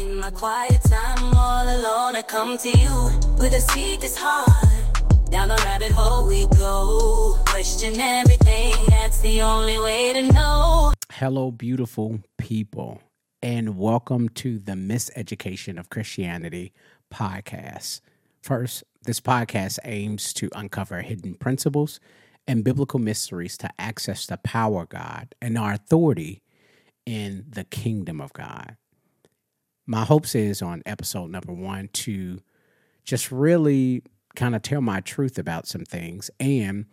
In my quiet time, all alone, I come to you with a seed that's hard. Down the rabbit hole we go. Question everything, that's the only way to know. Hello, beautiful people, and welcome to the Miseducation of Christianity podcast. First, this podcast aims to uncover hidden principles and biblical mysteries to access the power of God and our authority in the kingdom of God my hopes is on episode number one to just really kind of tell my truth about some things and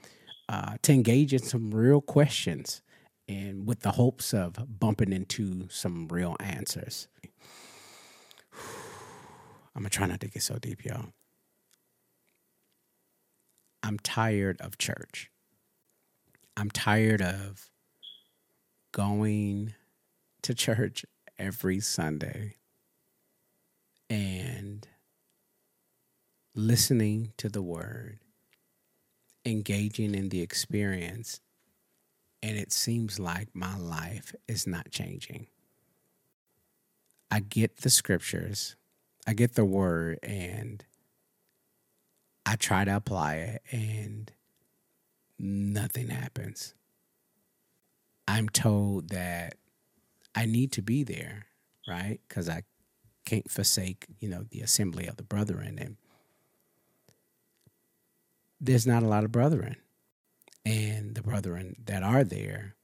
uh, to engage in some real questions and with the hopes of bumping into some real answers. I'm gonna try not to get so deep, y'all. I'm tired of church. I'm tired of going to church every Sunday and listening to the word, engaging in the experience, and it seems like my life is not changing. I get the scriptures, I get the word, and I try to apply it, and nothing happens. I'm told that I need to be there, right? Because I can't forsake, you know, the assembly of the brethren. And there's not a lot of brethren. And the brethren that are there,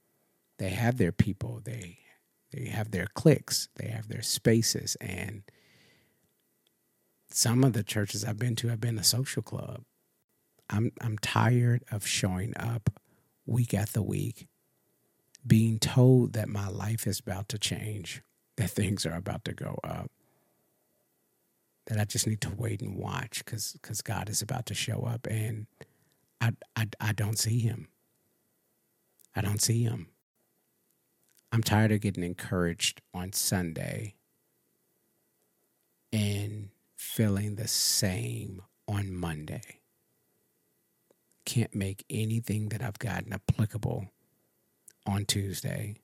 they have their people, they they have their cliques, they have their spaces. And some of the churches I've been to have been a social club. I'm I'm tired of showing up week after week, being told that my life is about to change, that things are about to go up that I just need to wait and watch because because God is about to show up and I, I I don't see him. I don't see him. I'm tired of getting encouraged on Sunday and feeling the same on Monday. Can't make anything that I've gotten applicable on Tuesday.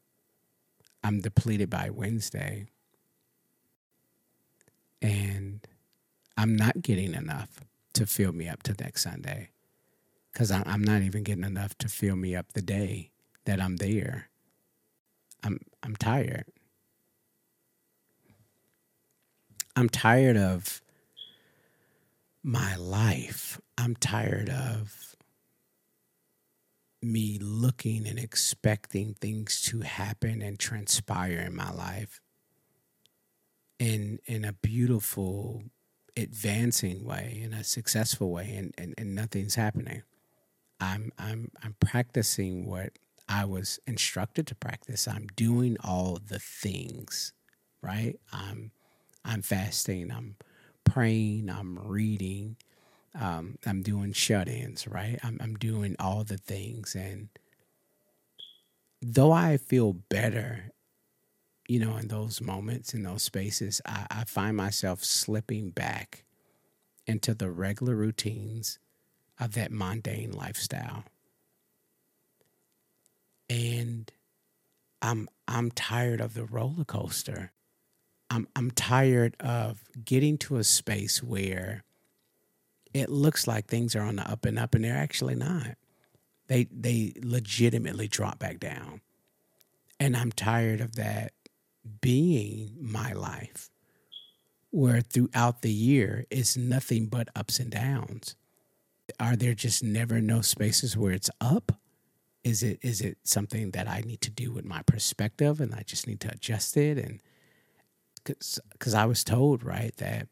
I'm depleted by Wednesday. And I'm not getting enough to fill me up to next Sunday because I'm not even getting enough to fill me up the day that I'm there. I'm I'm tired. I'm tired of my life. I'm tired of me looking and expecting things to happen and transpire in my life in in a beautiful advancing way in a successful way and, and, and nothing's happening. I'm i'm i'm practicing what i was instructed to practice. I'm doing all the things right? I'm i'm fasting i'm praying i'm reading um, i'm doing shut-ins right? I'm, I'm doing all the things and though i feel better you know, in those moments, in those spaces, I, I find myself slipping back into the regular routines of that mundane lifestyle. And I'm I'm tired of the roller coaster. I'm I'm tired of getting to a space where it looks like things are on the up and up and they're actually not. They they legitimately drop back down. And I'm tired of that being my life, where throughout the year it's nothing but ups and downs. Are there just never no spaces where it's up? Is it is it something that I need to do with my perspective and I just need to adjust it and because I was told right that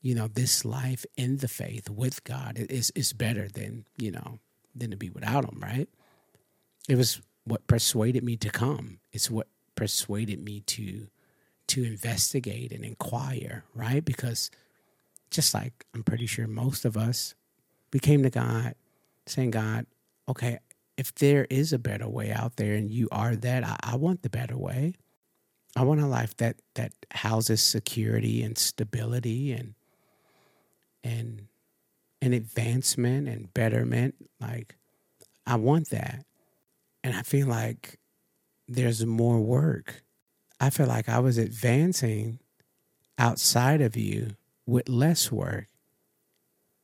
you know this life in the faith with God is is better than you know than to be without Him right. It was what persuaded me to come. It's what persuaded me to to investigate and inquire, right? Because just like I'm pretty sure most of us, we came to God saying, God, okay, if there is a better way out there and you are that, I, I want the better way. I want a life that that houses security and stability and and and advancement and betterment. Like I want that. And I feel like there's more work. I feel like I was advancing outside of you with less work.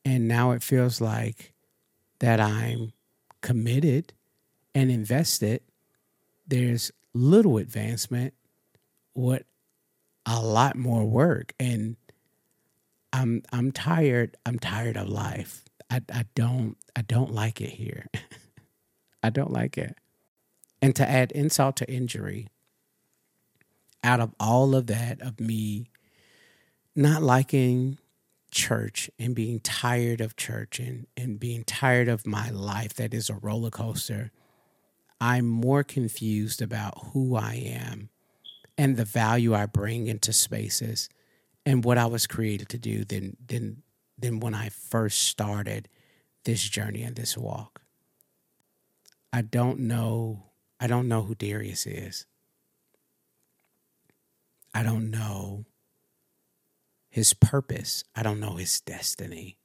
And now it feels like that I'm committed and invested. There's little advancement, what a lot more work. And I'm I'm tired. I'm tired of life. I, I don't I don't like it here. I don't like it. And to add insult to injury, out of all of that, of me not liking church and being tired of church and, and being tired of my life that is a roller coaster, I'm more confused about who I am and the value I bring into spaces and what I was created to do than than than when I first started this journey and this walk. I don't know I don't know who Darius is. I don't know his purpose. I don't know his destiny.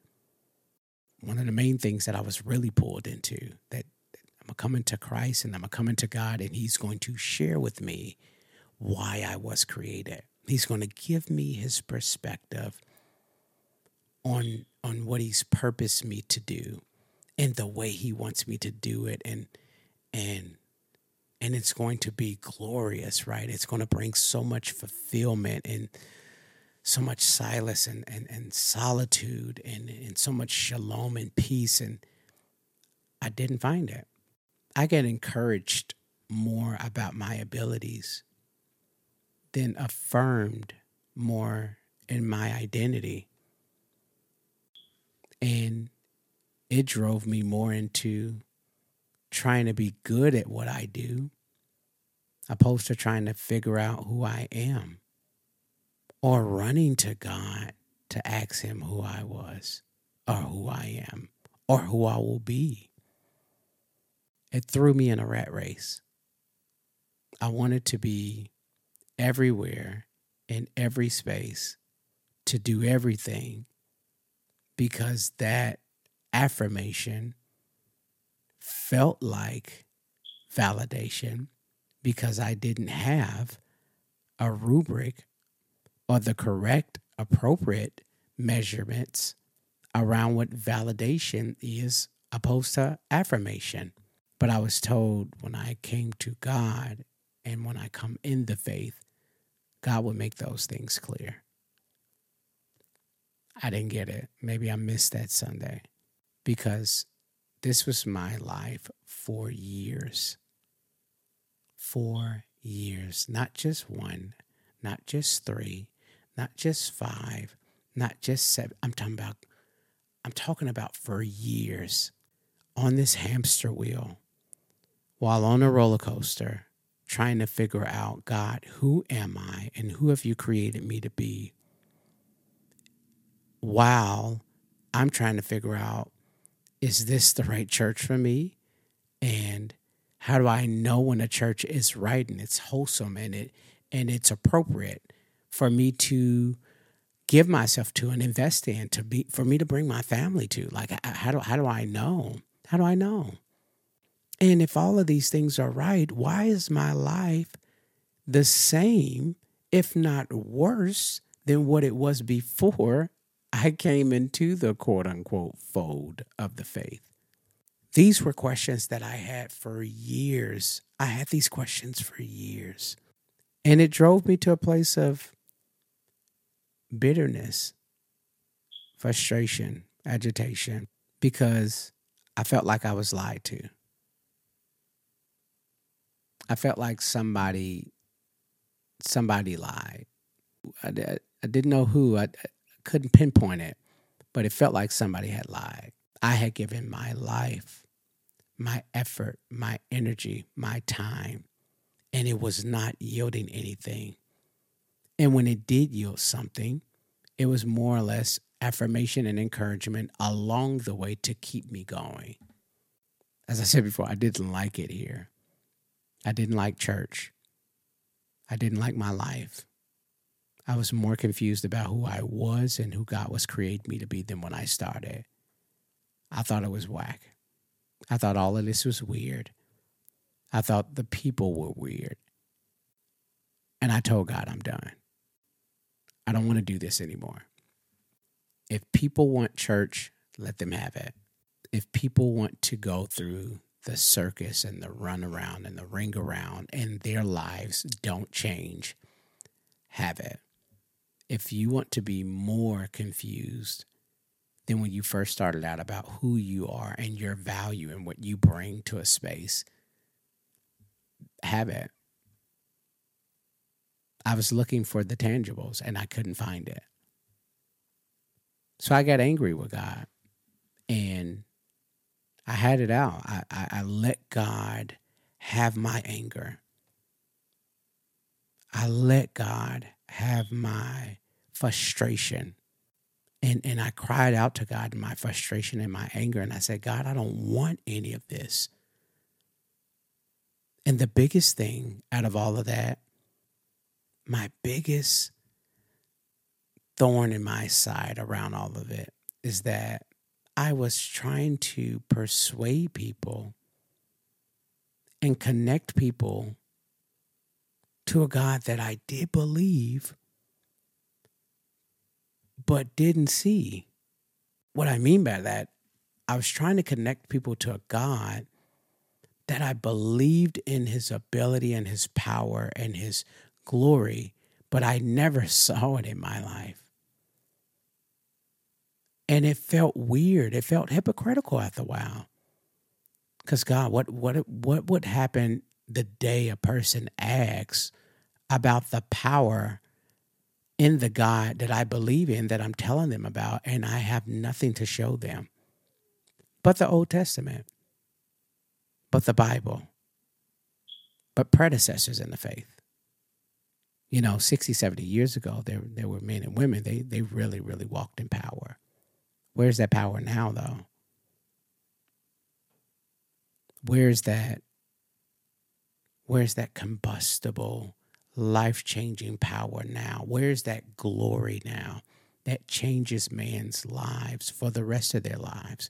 One of the main things that I was really pulled into that I'm coming to Christ and I'm coming to God, and He's going to share with me why I was created. He's going to give me His perspective on on what He's purposed me to do, and the way He wants me to do it, and and and it's going to be glorious, right? It's going to bring so much fulfillment and so much silence and, and, and solitude and, and so much shalom and peace. And I didn't find it. I get encouraged more about my abilities than affirmed more in my identity. And it drove me more into trying to be good at what I do, opposed to trying to figure out who I am or running to God to ask Him who I was or who I am or who I will be. It threw me in a rat race. I wanted to be everywhere in every space to do everything because that affirmation felt like validation because I didn't have a rubric or the correct, appropriate measurements around what validation is opposed to affirmation. But I was told when I came to God and when I come in the faith, God would make those things clear. I didn't get it. Maybe I missed that Sunday because this was my life for years. For years, not just one, not just three, not just five, not just seven. I'm talking about, I'm talking about for years on this hamster wheel while on a roller coaster trying to figure out God, who am I and who have you created me to be? While I'm trying to figure out, is this the right church for me? And how do I know when a church is right and it's wholesome and it and it's appropriate? for me to give myself to and invest in to be for me to bring my family to like how do how do I know how do I know and if all of these things are right why is my life the same if not worse than what it was before I came into the quote unquote fold of the faith these were questions that I had for years I had these questions for years and it drove me to a place of bitterness, frustration, agitation, because I felt like I was lied to. I felt like somebody somebody lied. I, I didn't know who. I, I couldn't pinpoint it, but it felt like somebody had lied. I had given my life, my effort, my energy, my time, and it was not yielding anything. And when it did yield something, it was more or less affirmation and encouragement along the way to keep me going. As I said before, I didn't like it here. I didn't like church. I didn't like my life. I was more confused about who I was and who God was creating me to be than when I started. I thought it was whack. I thought all of this was weird. I thought the people were weird. And I told God, I'm done. I don't want to do this anymore. If people want church, let them have it. If people want to go through the circus and the run around and the ring around and their lives don't change, have it. If you want to be more confused than when you first started out about who you are and your value and what you bring to a space, have it. I was looking for the tangibles and I couldn't find it. So I got angry with God and I had it out. I, I, I let God have my anger. I let God have my frustration. And, and I cried out to God in my frustration and my anger. And I said, God, I don't want any of this. And the biggest thing out of all of that, my biggest thorn in my side around all of it is that I was trying to persuade people and connect people to a God that I did believe but didn't see. What I mean by that, I was trying to connect people to a God that I believed in his ability and his power and his glory, but I never saw it in my life. And it felt weird. It felt hypocritical after a while. Because God, what what what would happen the day a person asks about the power in the God that I believe in that I'm telling them about, and I have nothing to show them but the Old Testament? but the Bible, but predecessors in the faith. You know, 60, 70 years ago, there, there were men and women, they, they really, really walked in power. Where's that power now, though? Where's that? Where's that combustible, life changing power now? Where's that glory now that changes man's lives for the rest of their lives?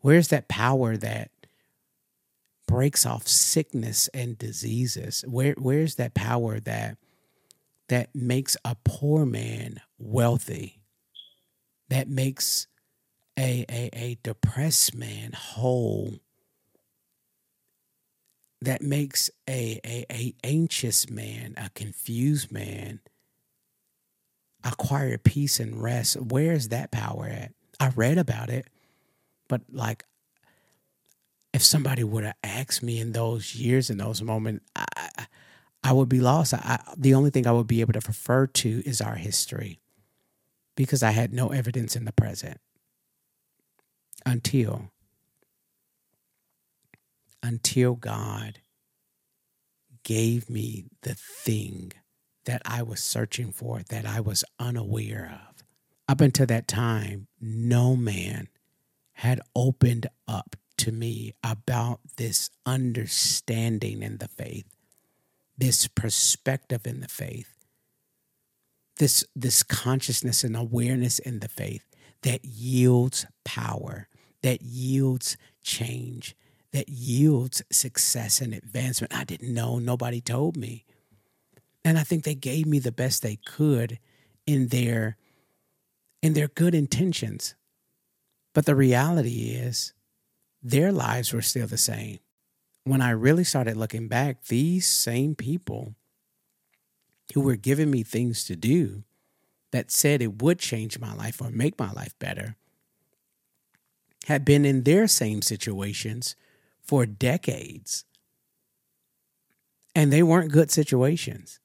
Where's that power that breaks off sickness and diseases? Where where's that power that that makes a poor man wealthy? That makes a a, a depressed man whole? That makes a, a, a anxious man, a confused man, acquire peace and rest. Where's that power at? I read about it, but like if somebody would have asked me in those years, in those moments, I, I would be lost. I, the only thing I would be able to refer to is our history because I had no evidence in the present until until God gave me the thing that I was searching for that I was unaware of. Up until that time, no man had opened up to me about this understanding in the faith, this perspective in the faith, this, this consciousness and awareness in the faith that yields power, that yields change, that yields success and advancement. I didn't know, nobody told me. And I think they gave me the best they could in their in their good intentions. But the reality is their lives were still the same. When I really started looking back, these same people who were giving me things to do that said it would change my life or make my life better had been in their same situations for decades. And they weren't good situations.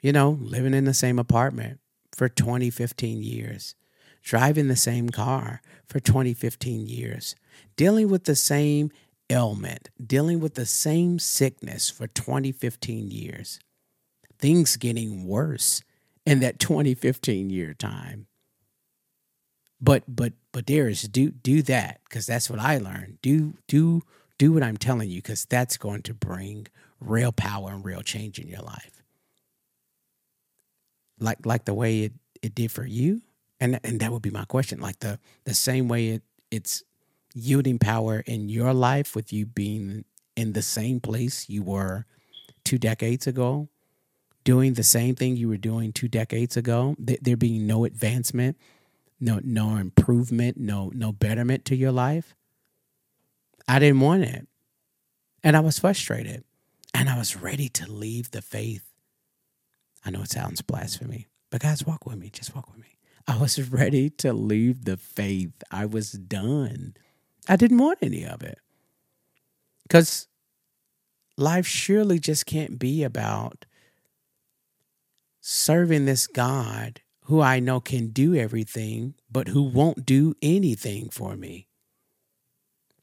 You know, living in the same apartment for 20, 15 years, driving the same car for 20, 15 years, dealing with the same ailment, dealing with the same sickness for 20, 15 years. Things getting worse in that 2015 year time. But but but there is do do that because that's what I learned. Do do do what I'm telling you because that's going to bring real power and real change in your life. Like like the way it, it did for you. And and that would be my question. Like the the same way it it's yielding power in your life with you being in the same place you were two decades ago, doing the same thing you were doing two decades ago, there being no advancement, no no improvement, no no betterment to your life. I didn't want it. And I was frustrated. And I was ready to leave the faith. I know it sounds blasphemy, but guys, walk with me. Just walk with me. I was ready to leave the faith. I was done. I didn't want any of it. Because life surely just can't be about serving this God who I know can do everything, but who won't do anything for me.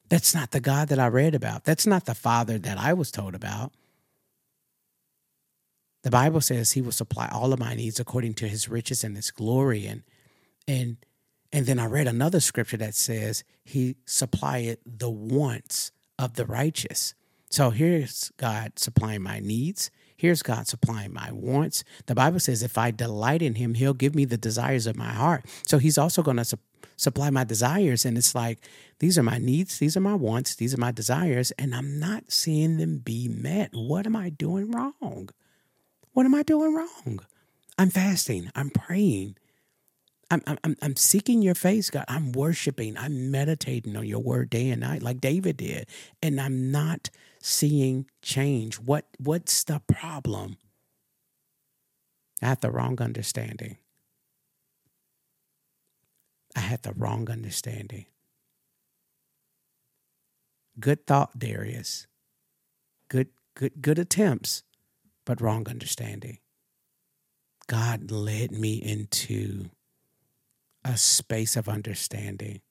That's not the God that I read about. That's not the Father that I was told about. The Bible says he will supply all of my needs according to his riches and his glory. And and and then I read another scripture that says he supplied the wants of the righteous. So here's God supplying my needs. Here's God supplying my wants. The Bible says if I delight in him, he'll give me the desires of my heart. So he's also going to su- supply my desires. And it's like, these are my needs, these are my wants, these are my desires, and I'm not seeing them be met. What am I doing wrong? What am I doing wrong? I'm fasting. I'm praying. I'm, I'm, I'm seeking your face, God. I'm worshiping. I'm meditating on your word day and night, like David did. And I'm not seeing change. What what's the problem? I had the wrong understanding. I had the wrong understanding. Good thought, Darius. Good good good attempts but wrong understanding. God led me into a space of understanding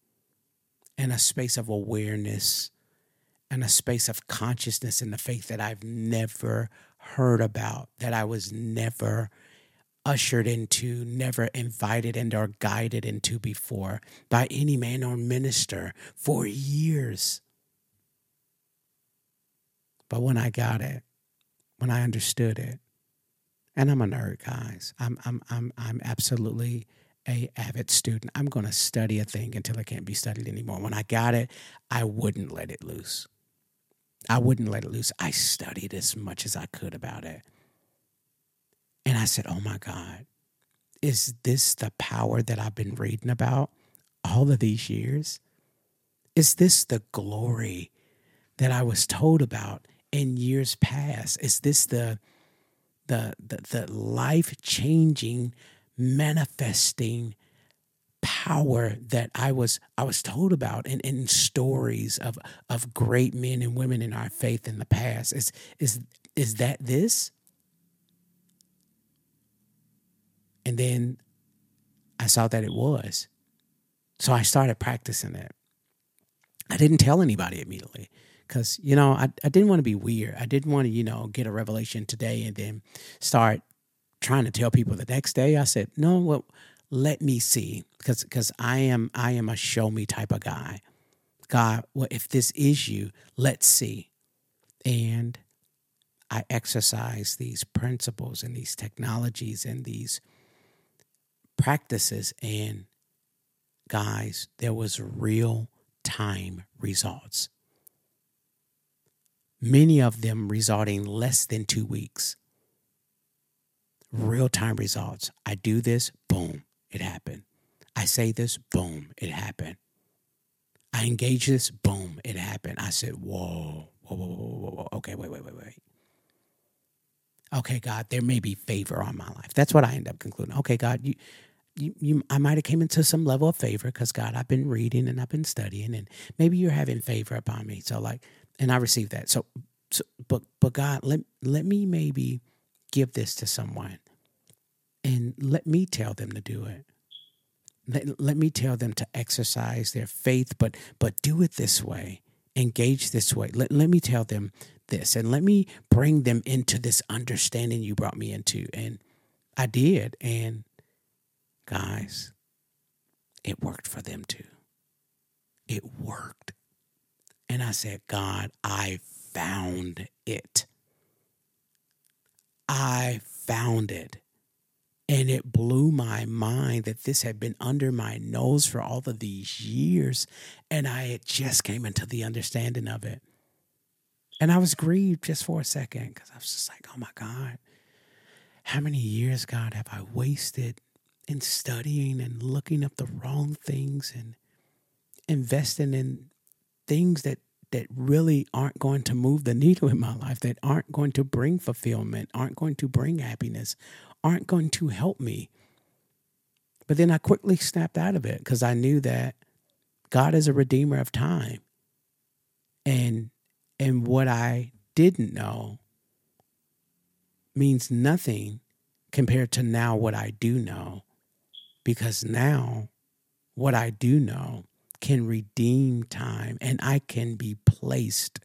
and a space of awareness and a space of consciousness in the faith that I've never heard about, that I was never ushered into, never invited and or guided into before by any man or minister for years. But when I got it, when I understood it. And I'm a nerd, guys. I'm I'm I'm I'm absolutely a avid student. I'm going to study a thing until it can't be studied anymore. When I got it, I wouldn't let it loose. I wouldn't let it loose. I studied as much as I could about it. And I said, "Oh my God, is this the power that I've been reading about all of these years? Is this the glory that I was told about in years past? Is this the the the, the life changing, manifesting power that I was I was told about in, in stories of of great men and women in our faith in the past? Is is is that this? And then I saw that it was. So I started practicing it. I didn't tell anybody immediately because you know I, I didn't want to be weird i didn't want to you know get a revelation today and then start trying to tell people the next day i said no well let me see because because i am i am a show me type of guy god well if this is you let's see and i exercise these principles and these technologies and these practices and guys there was real time results many of them resulting less than two weeks. Real time results. I do this, boom, it happened. I say this, boom, it happened. I engage this, boom, it happened. I said, whoa, whoa, whoa, whoa, whoa, Okay, wait, wait, wait, wait. Okay, God, there may be favor on my life. That's what I end up concluding. Okay, God, you, you, you I might have came into some level of favor because God, I've been reading and I've been studying, and maybe you're having favor upon me. So, like, and I received that. So, so but but God, let let me maybe give this to someone, and let me tell them to do it. Let, let me tell them to exercise their faith, but but do it this way, engage this way. Let let me tell them this, and let me bring them into this understanding you brought me into, and I did, and guys, it worked for them too. It worked. And I said, God, I found it. I found it. And it blew my mind that this had been under my nose for all of these years. And I had just came into the understanding of it. And I was grieved just for a second because I was just like, oh my God. How many years, God, have I wasted in studying and looking up the wrong things and investing in things that that really aren't going to move the needle in my life, that aren't going to bring fulfillment, aren't going to bring happiness, aren't going to help me. But then I quickly snapped out of it because I knew that God is a redeemer of time. And and what I didn't know means nothing compared to now what I do know. Because now what I do know can redeem time and I can be placed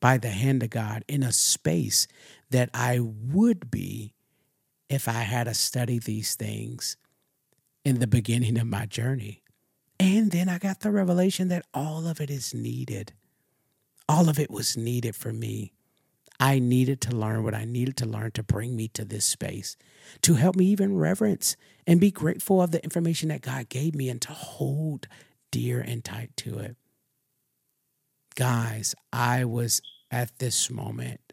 by the hand of God in a space that I would be if I had to study these things in the beginning of my journey. And then I got the revelation that all of it is needed. All of it was needed for me. I needed to learn what I needed to learn to bring me to this space, to help me even reverence and be grateful of the information that God gave me and to hold dear and tight to it. Guys, I was at this moment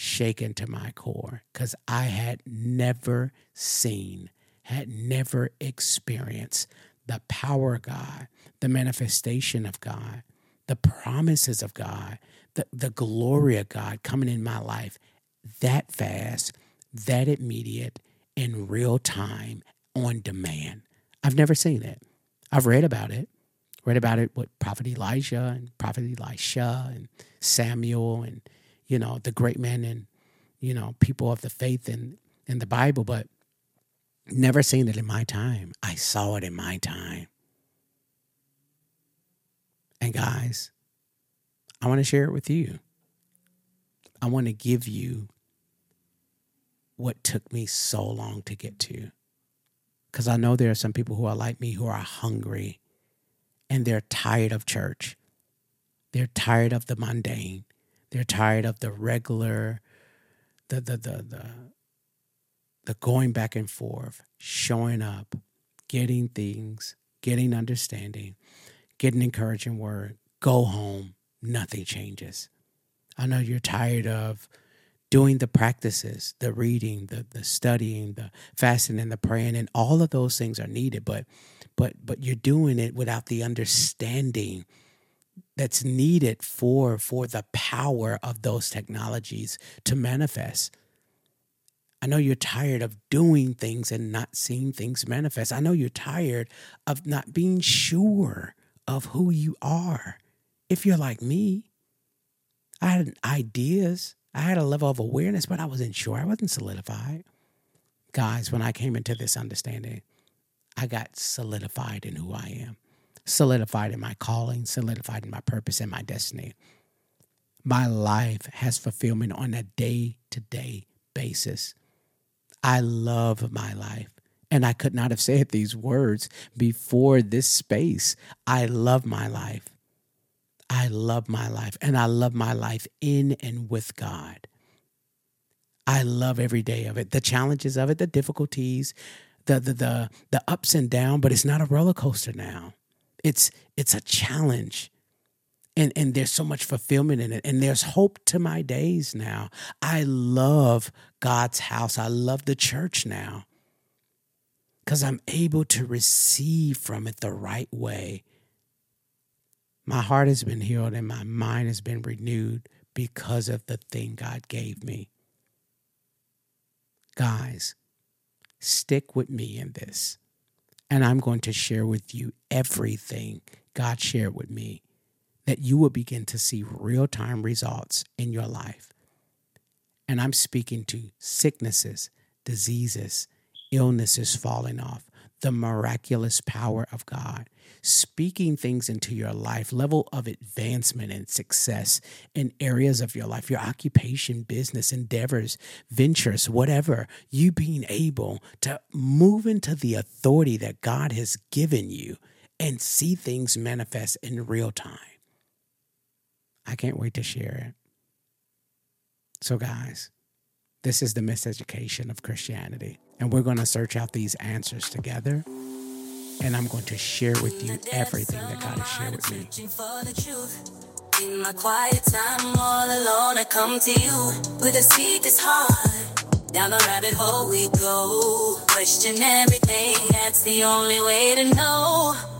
shaken to my core because I had never seen, had never experienced the power of God, the manifestation of God, the promises of God, the, the glory of God coming in my life that fast, that immediate, in real time, on demand. I've never seen it. I've read about it, read about it with Prophet Elijah and Prophet Elisha and Samuel and, you know, the great men and, you know, people of the faith and, in the Bible, but never seen it in my time. I saw it in my time. And guys, I want to share it with you. I want to give you what took me so long to get to. Because I know there are some people who are like me who are hungry and they're tired of church. They're tired of the mundane. They're tired of the regular, the the the the, the going back and forth, showing up, getting things, getting understanding, getting encouraging word, go home, nothing changes. I know you're tired of doing the practices, the reading, the the studying, the fasting and the praying, and all of those things are needed, but but but you're doing it without the understanding that's needed for for the power of those technologies to manifest. I know you're tired of doing things and not seeing things manifest. I know you're tired of not being sure of who you are. If you're like me, I had ideas I had a level of awareness, but I wasn't sure. I wasn't solidified. Guys, when I came into this understanding, I got solidified in who I am, solidified in my calling, solidified in my purpose and my destiny. My life has fulfillment on a day to day basis. I love my life. And I could not have said these words before this space. I love my life. I love my life and I love my life in and with God. I love every day of it, the challenges of it, the difficulties, the the the, the ups and downs, but it's not a roller coaster now. It's it's a challenge. And, and there's so much fulfillment in it. And there's hope to my days now. I love God's house. I love the church now because I'm able to receive from it the right way my heart has been healed and my mind has been renewed because of the thing God gave me. Guys, stick with me in this. And I'm going to share with you everything God shared with me that you will begin to see real time results in your life. And I'm speaking to sicknesses, diseases, illnesses falling off, the miraculous power of God, speaking things into your life, level of advancement and success in areas of your life, your occupation, business, endeavors, ventures, whatever, you being able to move into the authority that God has given you and see things manifest in real time. I can't wait to share it. So, guys, this is the miseducation of Christianity. And we're going to search out these answers together. And I'm going to share with you everything that God has shared with me. In my quiet time, all alone, I come to you with a that's hard. Down the rabbit hole we go. Question everything, that's the only way to know.